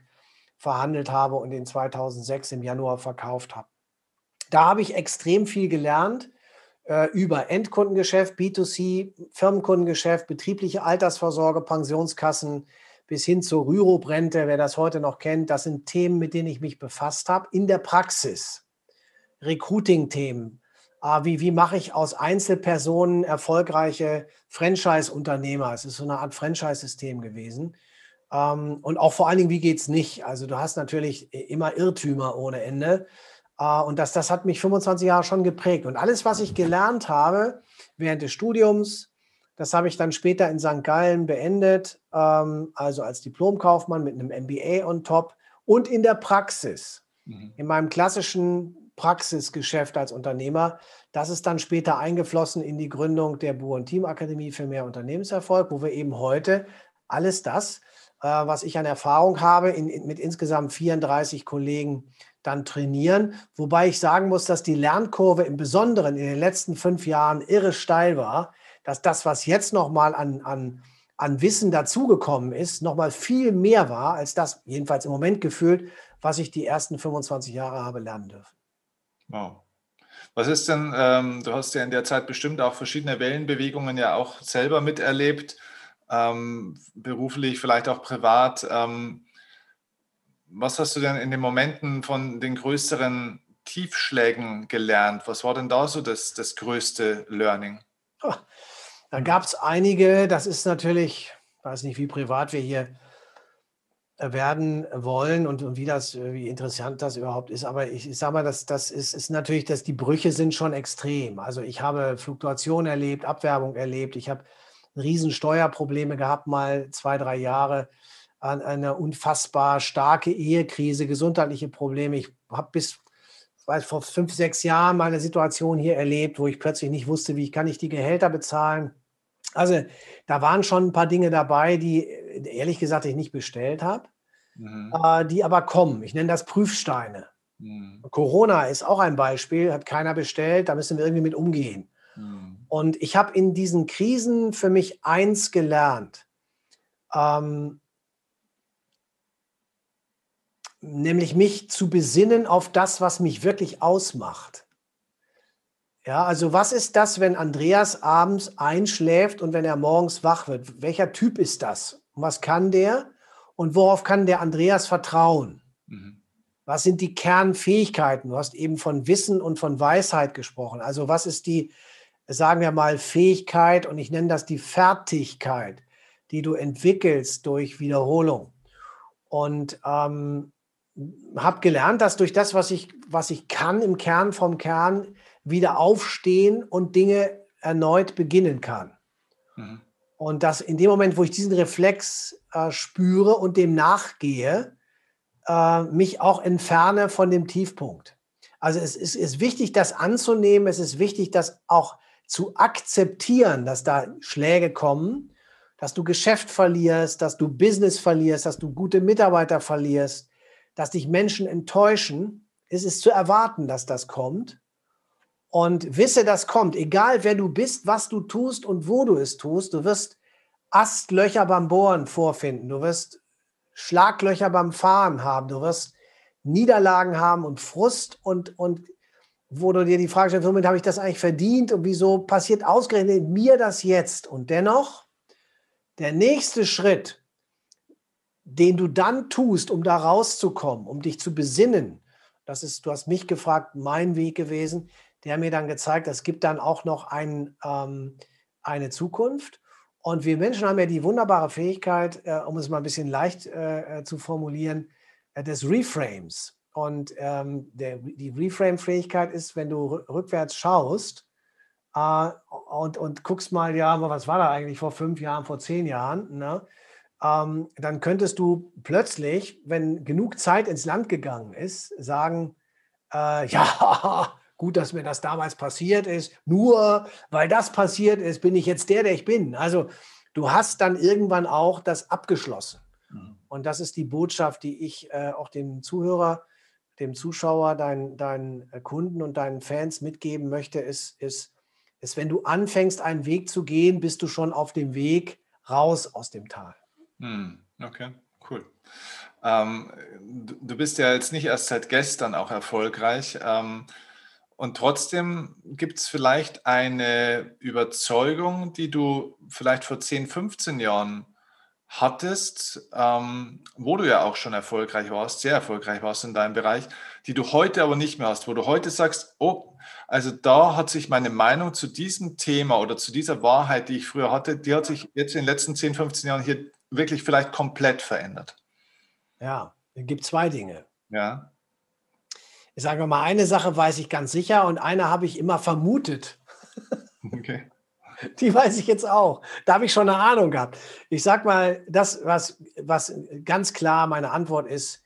verhandelt habe und in 2006 im Januar verkauft habe. Da habe ich extrem viel gelernt äh, über Endkundengeschäft, B2C, Firmenkundengeschäft, betriebliche Altersvorsorge, Pensionskassen, bis hin zur Rürup-Rente, wer das heute noch kennt, das sind Themen, mit denen ich mich befasst habe, in der Praxis. Recruiting-Themen. Ah, wie, wie mache ich aus Einzelpersonen erfolgreiche Franchise-Unternehmer? Es ist so eine Art Franchise-System gewesen. Ähm, und auch vor allen Dingen, wie geht es nicht? Also du hast natürlich immer Irrtümer ohne Ende. Äh, und das, das hat mich 25 Jahre schon geprägt. Und alles, was ich gelernt habe während des Studiums, das habe ich dann später in St. Gallen beendet, ähm, also als Diplomkaufmann mit einem MBA on top und in der Praxis, mhm. in meinem klassischen Praxisgeschäft als Unternehmer. Das ist dann später eingeflossen in die Gründung der Buhr- und Teamakademie für mehr Unternehmenserfolg, wo wir eben heute alles das, äh, was ich an Erfahrung habe, in, in, mit insgesamt 34 Kollegen dann trainieren. Wobei ich sagen muss, dass die Lernkurve im Besonderen in den letzten fünf Jahren irre steil war dass das, was jetzt nochmal an, an, an Wissen dazugekommen ist, nochmal viel mehr war, als das, jedenfalls im Moment gefühlt, was ich die ersten 25 Jahre habe lernen dürfen. Wow. Was ist denn, ähm, du hast ja in der Zeit bestimmt auch verschiedene Wellenbewegungen ja auch selber miterlebt, ähm, beruflich, vielleicht auch privat. Ähm, was hast du denn in den Momenten von den größeren Tiefschlägen gelernt? Was war denn da so das, das größte Learning? Da gab es einige, das ist natürlich, ich weiß nicht, wie privat wir hier äh, werden wollen und, und wie das, äh, wie interessant das überhaupt ist. Aber ich, ich sage mal, das, das ist, ist natürlich, dass die Brüche sind schon extrem. Also ich habe Fluktuation erlebt, Abwerbung erlebt, ich habe riesen Steuerprobleme gehabt, mal zwei, drei Jahre, eine unfassbar starke Ehekrise, gesundheitliche Probleme. Ich habe bis weiß, vor fünf, sechs Jahren mal eine Situation hier erlebt, wo ich plötzlich nicht wusste, wie kann ich die Gehälter bezahlen. Also da waren schon ein paar Dinge dabei, die ehrlich gesagt ich nicht bestellt habe, mhm. äh, die aber kommen. Ich nenne das Prüfsteine. Mhm. Corona ist auch ein Beispiel, hat keiner bestellt, da müssen wir irgendwie mit umgehen. Mhm. Und ich habe in diesen Krisen für mich eins gelernt. Ähm, nämlich mich zu besinnen auf das, was mich wirklich ausmacht. Ja, also was ist das, wenn Andreas abends einschläft und wenn er morgens wach wird? Welcher Typ ist das? Und was kann der? Und worauf kann der Andreas vertrauen? Mhm. Was sind die Kernfähigkeiten? Du hast eben von Wissen und von Weisheit gesprochen. Also was ist die, sagen wir mal, Fähigkeit und ich nenne das die Fertigkeit, die du entwickelst durch Wiederholung. Und ähm, habe gelernt, dass durch das, was ich, was ich kann, im Kern vom Kern wieder aufstehen und Dinge erneut beginnen kann. Mhm. Und dass in dem Moment, wo ich diesen Reflex äh, spüre und dem nachgehe, äh, mich auch entferne von dem Tiefpunkt. Also es ist, ist wichtig, das anzunehmen. Es ist wichtig, das auch zu akzeptieren, dass da Schläge kommen, dass du Geschäft verlierst, dass du Business verlierst, dass du gute Mitarbeiter verlierst, dass dich Menschen enttäuschen. Es ist zu erwarten, dass das kommt. Und wisse, das kommt. Egal wer du bist, was du tust und wo du es tust, du wirst Astlöcher beim Bohren vorfinden. Du wirst Schlaglöcher beim Fahren haben. Du wirst Niederlagen haben und Frust und, und wo du dir die Frage stellst, womit habe ich das eigentlich verdient und wieso passiert ausgerechnet mir das jetzt? Und dennoch, der nächste Schritt, den du dann tust, um da rauszukommen, um dich zu besinnen, das ist, du hast mich gefragt, mein Weg gewesen, der mir dann gezeigt, es gibt dann auch noch ein, ähm, eine Zukunft. Und wir Menschen haben ja die wunderbare Fähigkeit, äh, um es mal ein bisschen leicht äh, äh zu formulieren, äh, des Reframes. Und ähm, der, die Reframe-Fähigkeit ist, wenn du rückwärts schaust äh, und, und guckst mal, ja, was war da eigentlich vor fünf Jahren, vor zehn Jahren, ne? ähm, dann könntest du plötzlich, wenn genug Zeit ins Land gegangen ist, sagen, äh, ja, gut, dass mir das damals passiert ist. Nur weil das passiert ist, bin ich jetzt der, der ich bin. Also du hast dann irgendwann auch das abgeschlossen. Mhm. Und das ist die Botschaft, die ich äh, auch dem Zuhörer dem Zuschauer, deinen, deinen äh, Kunden und deinen Fans mitgeben möchte, ist, ist, ist, wenn du anfängst, einen Weg zu gehen, bist du schon auf dem Weg raus aus dem Tal. Hm, okay, cool. Ähm, du, du, bist ja jetzt nicht erst seit gestern auch erfolgreich. Ähm, und trotzdem gibt es vielleicht eine Überzeugung, die du vielleicht vor 10, 15 Jahren hattest, ähm, wo du ja auch schon erfolgreich warst, sehr erfolgreich warst in deinem Bereich, die du heute aber nicht mehr hast, wo du heute sagst, oh, also da hat sich meine Meinung zu diesem Thema oder zu dieser Wahrheit, die ich früher hatte, die hat sich jetzt in den letzten 10, 15 Jahren hier wirklich vielleicht komplett verändert. Ja, es gibt zwei Dinge. Ja. Ich sage mal, eine Sache weiß ich ganz sicher und eine habe ich immer vermutet. Okay. Die weiß ich jetzt auch. Da habe ich schon eine Ahnung gehabt. Ich sage mal, das, was, was ganz klar meine Antwort ist,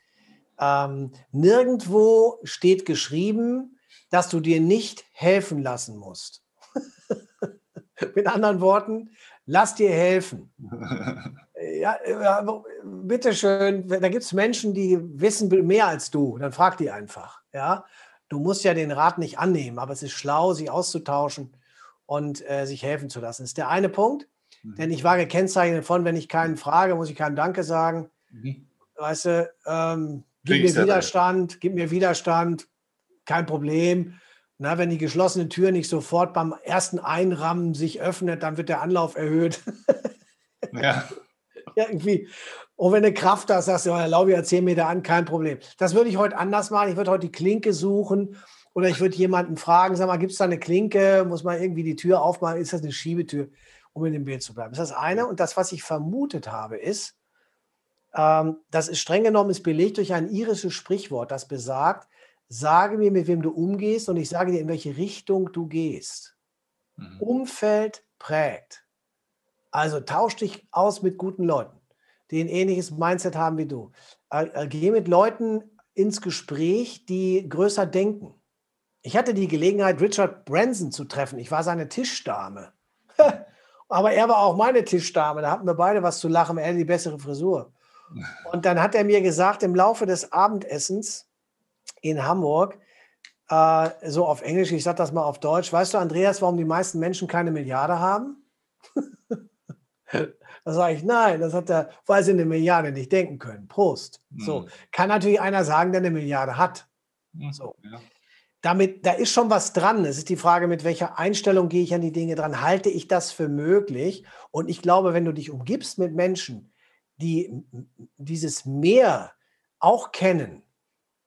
ähm, nirgendwo steht geschrieben, dass du dir nicht helfen lassen musst. Mit anderen Worten, lass dir helfen. ja, ja, bitteschön, da gibt es Menschen, die wissen mehr als du, dann frag die einfach. Ja? Du musst ja den Rat nicht annehmen, aber es ist schlau, sie auszutauschen und äh, sich helfen zu lassen. Das ist der eine Punkt. Mhm. Denn ich war gekennzeichnet von, wenn ich keinen frage, muss ich keinen Danke sagen. Mhm. Weißt du, ähm, gib mir Widerstand, gib mir Widerstand, kein Problem. Na, wenn die geschlossene Tür nicht sofort beim ersten Einrammen sich öffnet, dann wird der Anlauf erhöht. ja. Irgendwie. Und wenn du Kraft hast, sagst du, erlaube ich 10 Meter an, kein Problem. Das würde ich heute anders machen. Ich würde heute die Klinke suchen oder ich würde jemanden fragen, sag mal, gibt es da eine Klinke? Muss man irgendwie die Tür aufmachen? Ist das eine Schiebetür? Um in dem Bild zu bleiben. Das ist das eine. Und das, was ich vermutet habe, ist, ähm, das ist streng genommen ist belegt durch ein irisches Sprichwort, das besagt, sage mir, mit wem du umgehst und ich sage dir, in welche Richtung du gehst. Mhm. Umfeld prägt. Also tausch dich aus mit guten Leuten, die ein ähnliches Mindset haben wie du. Äh, äh, geh mit Leuten ins Gespräch, die größer denken. Ich hatte die Gelegenheit, Richard Branson zu treffen. Ich war seine Tischdame. Aber er war auch meine Tischdame. Da hatten wir beide was zu lachen. Er hatte die bessere Frisur. Und dann hat er mir gesagt, im Laufe des Abendessens in Hamburg, äh, so auf Englisch, ich sage das mal auf Deutsch, weißt du, Andreas, warum die meisten Menschen keine Milliarde haben? da sage ich, nein, das hat er, weil sie eine Milliarde nicht denken können. Prost. So, hm. kann natürlich einer sagen, der eine Milliarde hat. So. Ja damit, da ist schon was dran. Es ist die Frage, mit welcher Einstellung gehe ich an die Dinge dran? Halte ich das für möglich? Und ich glaube, wenn du dich umgibst mit Menschen, die dieses Meer auch kennen,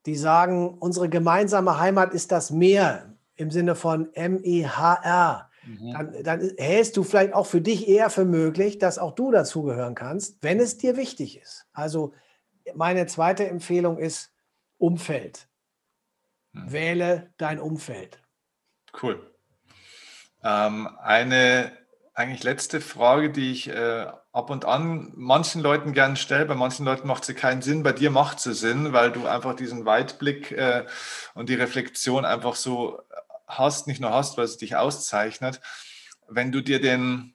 die sagen, unsere gemeinsame Heimat ist das Meer im Sinne von M-E-H-R, mhm. dann, dann hältst du vielleicht auch für dich eher für möglich, dass auch du dazugehören kannst, wenn es dir wichtig ist. Also meine zweite Empfehlung ist Umfeld. Hm. Wähle dein Umfeld. Cool. Ähm, eine eigentlich letzte Frage, die ich äh, ab und an manchen Leuten gern stelle. Bei manchen Leuten macht sie keinen Sinn, bei dir macht sie Sinn, weil du einfach diesen Weitblick äh, und die Reflexion einfach so hast, nicht nur hast, weil es dich auszeichnet. Wenn du dir den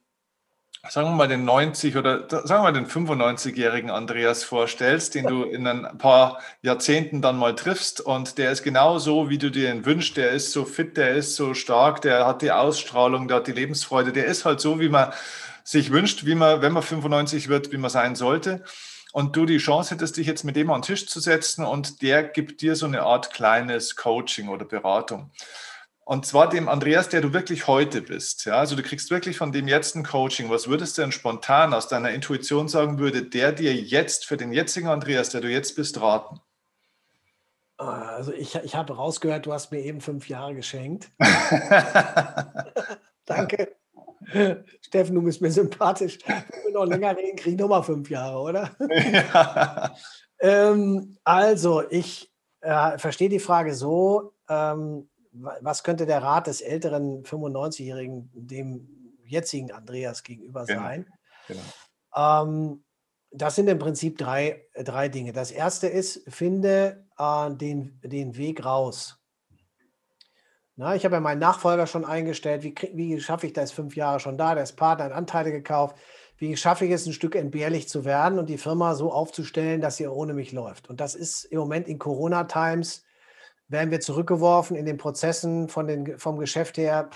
sagen wir mal, den 90 oder sagen wir mal den 95-jährigen Andreas vorstellst, den du in ein paar Jahrzehnten dann mal triffst und der ist genau so, wie du dir ihn wünschst, der ist so fit, der ist so stark, der hat die Ausstrahlung, der hat die Lebensfreude, der ist halt so, wie man sich wünscht, wie man, wenn man 95 wird, wie man sein sollte. Und du die Chance hättest, dich jetzt mit dem an den Tisch zu setzen und der gibt dir so eine Art kleines Coaching oder Beratung. Und zwar dem Andreas, der du wirklich heute bist. Ja? Also du kriegst wirklich von dem jetzt ein Coaching. Was würdest du denn spontan aus deiner Intuition sagen, würde der dir jetzt für den jetzigen Andreas, der du jetzt bist, raten? Also ich, ich habe rausgehört, du hast mir eben fünf Jahre geschenkt. Danke. Steffen, du bist mir sympathisch. Wenn wir noch länger reden, kriege ich nochmal fünf Jahre, oder? Ja. ähm, also, ich äh, verstehe die Frage so, ähm, was könnte der Rat des älteren 95-Jährigen dem jetzigen Andreas gegenüber genau. sein? Genau. Ähm, das sind im Prinzip drei, drei Dinge. Das erste ist, finde äh, den, den Weg raus. Na, ich habe ja meinen Nachfolger schon eingestellt. Wie, wie schaffe ich das? Fünf Jahre schon da, der ist Partner, hat Anteile gekauft. Wie schaffe ich es, ein Stück entbehrlich zu werden und die Firma so aufzustellen, dass sie ohne mich läuft? Und das ist im Moment in Corona-Times werden wir zurückgeworfen in den Prozessen von den, vom Geschäft her.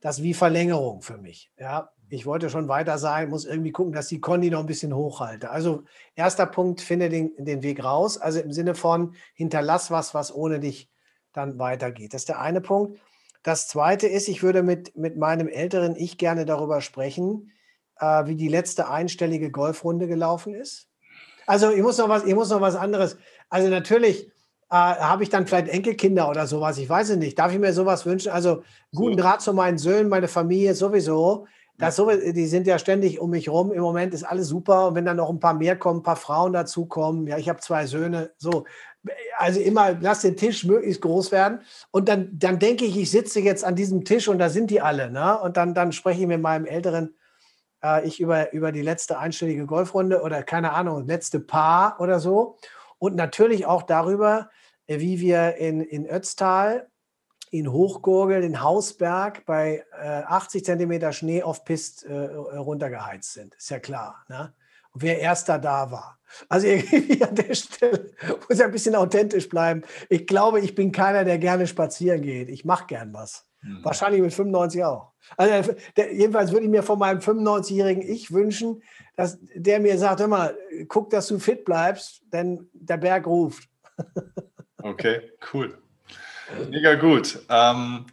Das wie Verlängerung für mich. Ja, ich wollte schon weiter sein, muss irgendwie gucken, dass die Kondi noch ein bisschen hochhalte. Also erster Punkt, finde den, den Weg raus. Also im Sinne von hinterlass was, was ohne dich dann weitergeht. Das ist der eine Punkt. Das zweite ist, ich würde mit, mit meinem älteren Ich gerne darüber sprechen, äh, wie die letzte einstellige Golfrunde gelaufen ist. Also ich muss noch was, ich muss noch was anderes. Also natürlich, äh, habe ich dann vielleicht Enkelkinder oder sowas? Ich weiß es nicht. Darf ich mir sowas wünschen? Also guten Draht zu meinen Söhnen, meine Familie sowieso. Das so, die sind ja ständig um mich rum. Im Moment ist alles super. Und wenn dann noch ein paar mehr kommen, ein paar Frauen dazukommen, ja, ich habe zwei Söhne, so. Also immer, lass den Tisch möglichst groß werden. Und dann, dann denke ich, ich sitze jetzt an diesem Tisch und da sind die alle. Ne? Und dann, dann spreche ich mit meinem älteren äh, ich über, über die letzte einstellige Golfrunde oder keine Ahnung, letzte Paar oder so. Und natürlich auch darüber, äh, wie wir in, in Ötztal, in Hochgurgel, in Hausberg bei äh, 80 Zentimeter Schnee auf Pist äh, runtergeheizt sind. Ist ja klar. Ne? Und wer erster da war. Also irgendwie an der Stelle muss ich ein bisschen authentisch bleiben. Ich glaube, ich bin keiner, der gerne spazieren geht. Ich mache gern was. Mhm. Wahrscheinlich mit 95 auch. Also der, jedenfalls würde ich mir von meinem 95-jährigen Ich wünschen, dass der mir sagt, hör mal, guck, dass du fit bleibst, denn der Berg ruft. Okay, cool. Mega gut. Ähm,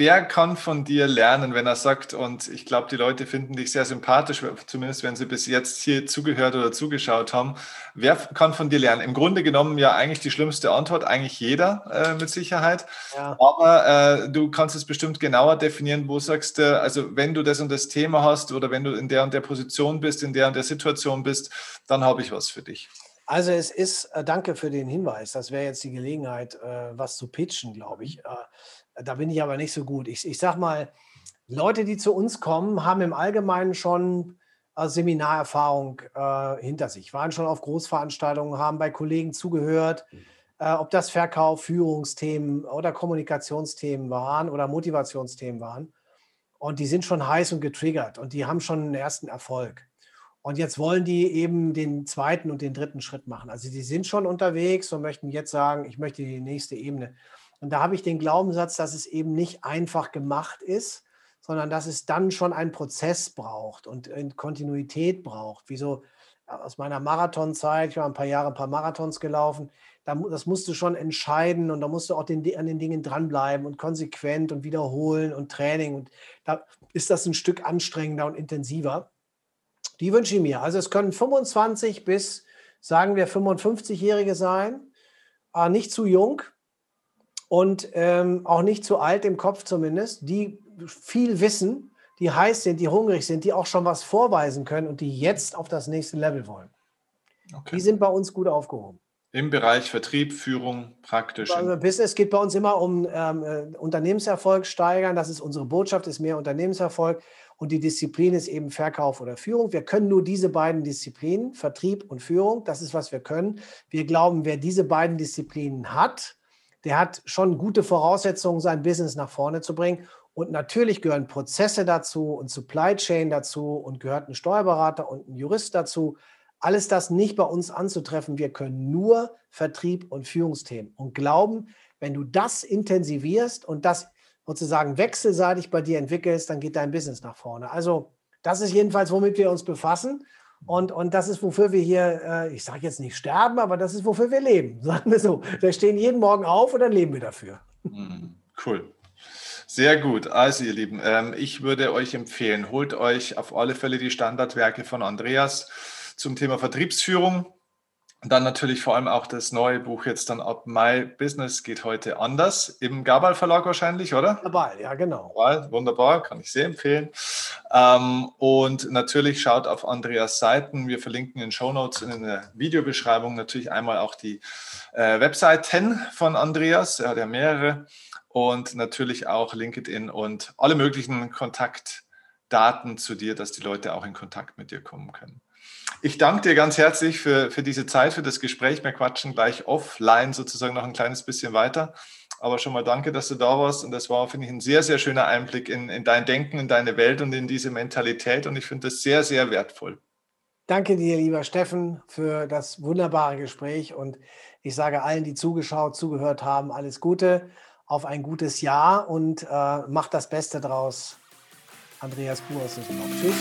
wer kann von dir lernen, wenn er sagt, und ich glaube, die Leute finden dich sehr sympathisch, zumindest wenn sie bis jetzt hier zugehört oder zugeschaut haben. Wer kann von dir lernen? Im Grunde genommen ja eigentlich die schlimmste Antwort, eigentlich jeder äh, mit Sicherheit. Ja. Aber äh, du kannst es bestimmt genauer definieren, wo sagst du, also wenn du das und das Thema hast oder wenn du in der und der Position bist, in der und der Situation bist, dann habe ich was für dich. Also es ist, äh, danke für den Hinweis, das wäre jetzt die Gelegenheit, äh, was zu pitchen, glaube ich. Da bin ich aber nicht so gut. Ich, ich sage mal, Leute, die zu uns kommen, haben im Allgemeinen schon äh, Seminarerfahrung äh, hinter sich, waren schon auf Großveranstaltungen, haben bei Kollegen zugehört, äh, ob das Verkauf, Führungsthemen oder Kommunikationsthemen waren oder Motivationsthemen waren. Und die sind schon heiß und getriggert und die haben schon einen ersten Erfolg. Und jetzt wollen die eben den zweiten und den dritten Schritt machen. Also die sind schon unterwegs und möchten jetzt sagen, ich möchte die nächste Ebene. Und da habe ich den Glaubenssatz, dass es eben nicht einfach gemacht ist, sondern dass es dann schon einen Prozess braucht und Kontinuität braucht. Wie so aus meiner Marathonzeit, ich war ein paar Jahre ein paar Marathons gelaufen, das musst du schon entscheiden und da musst du auch den, an den Dingen dranbleiben und konsequent und wiederholen und Training. Und da ist das ein Stück anstrengender und intensiver. Die wünsche ich mir. Also es können 25 bis, sagen wir, 55-Jährige sein, äh, nicht zu jung und ähm, auch nicht zu alt im Kopf zumindest, die viel wissen, die heiß sind, die hungrig sind, die auch schon was vorweisen können und die jetzt auf das nächste Level wollen. Okay. Die sind bei uns gut aufgehoben. Im Bereich Vertrieb, Führung, praktisch. Also Business geht bei uns immer um ähm, äh, Unternehmenserfolg steigern. Das ist unsere Botschaft, ist mehr Unternehmenserfolg. Und die Disziplin ist eben Verkauf oder Führung. Wir können nur diese beiden Disziplinen, Vertrieb und Führung, das ist, was wir können. Wir glauben, wer diese beiden Disziplinen hat, der hat schon gute Voraussetzungen, sein Business nach vorne zu bringen. Und natürlich gehören Prozesse dazu und Supply Chain dazu und gehört ein Steuerberater und ein Jurist dazu. Alles das nicht bei uns anzutreffen. Wir können nur Vertrieb und Führungsthemen und glauben, wenn du das intensivierst und das sozusagen wechselseitig bei dir entwickelst, dann geht dein Business nach vorne. Also das ist jedenfalls, womit wir uns befassen. Und, und das ist, wofür wir hier, äh, ich sage jetzt nicht sterben, aber das ist, wofür wir leben. Sagen wir so. Wir stehen jeden Morgen auf und dann leben wir dafür. Hm, cool. Sehr gut. Also, ihr Lieben, ähm, ich würde euch empfehlen, holt euch auf alle Fälle die Standardwerke von Andreas zum Thema Vertriebsführung. Und dann natürlich vor allem auch das neue Buch jetzt dann ab Mai Business geht heute anders im Gabal Verlag wahrscheinlich, oder? Gabal, ja genau. Gabal, wunderbar, kann ich sehr empfehlen. Ähm, und natürlich schaut auf Andreas Seiten. Wir verlinken in den Show Notes in der Videobeschreibung natürlich einmal auch die äh, Webseiten von Andreas. Er hat ja mehrere und natürlich auch LinkedIn und alle möglichen Kontaktdaten zu dir, dass die Leute auch in Kontakt mit dir kommen können. Ich danke dir ganz herzlich für, für diese Zeit, für das Gespräch. Wir quatschen gleich offline sozusagen noch ein kleines bisschen weiter. Aber schon mal danke, dass du da warst. Und das war, finde ich, ein sehr, sehr schöner Einblick in, in dein Denken, in deine Welt und in diese Mentalität. Und ich finde das sehr, sehr wertvoll. Danke dir, lieber Steffen, für das wunderbare Gespräch. Und ich sage allen, die zugeschaut, zugehört haben, alles Gute auf ein gutes Jahr und äh, macht das Beste draus. Andreas Buhr noch. Tschüss.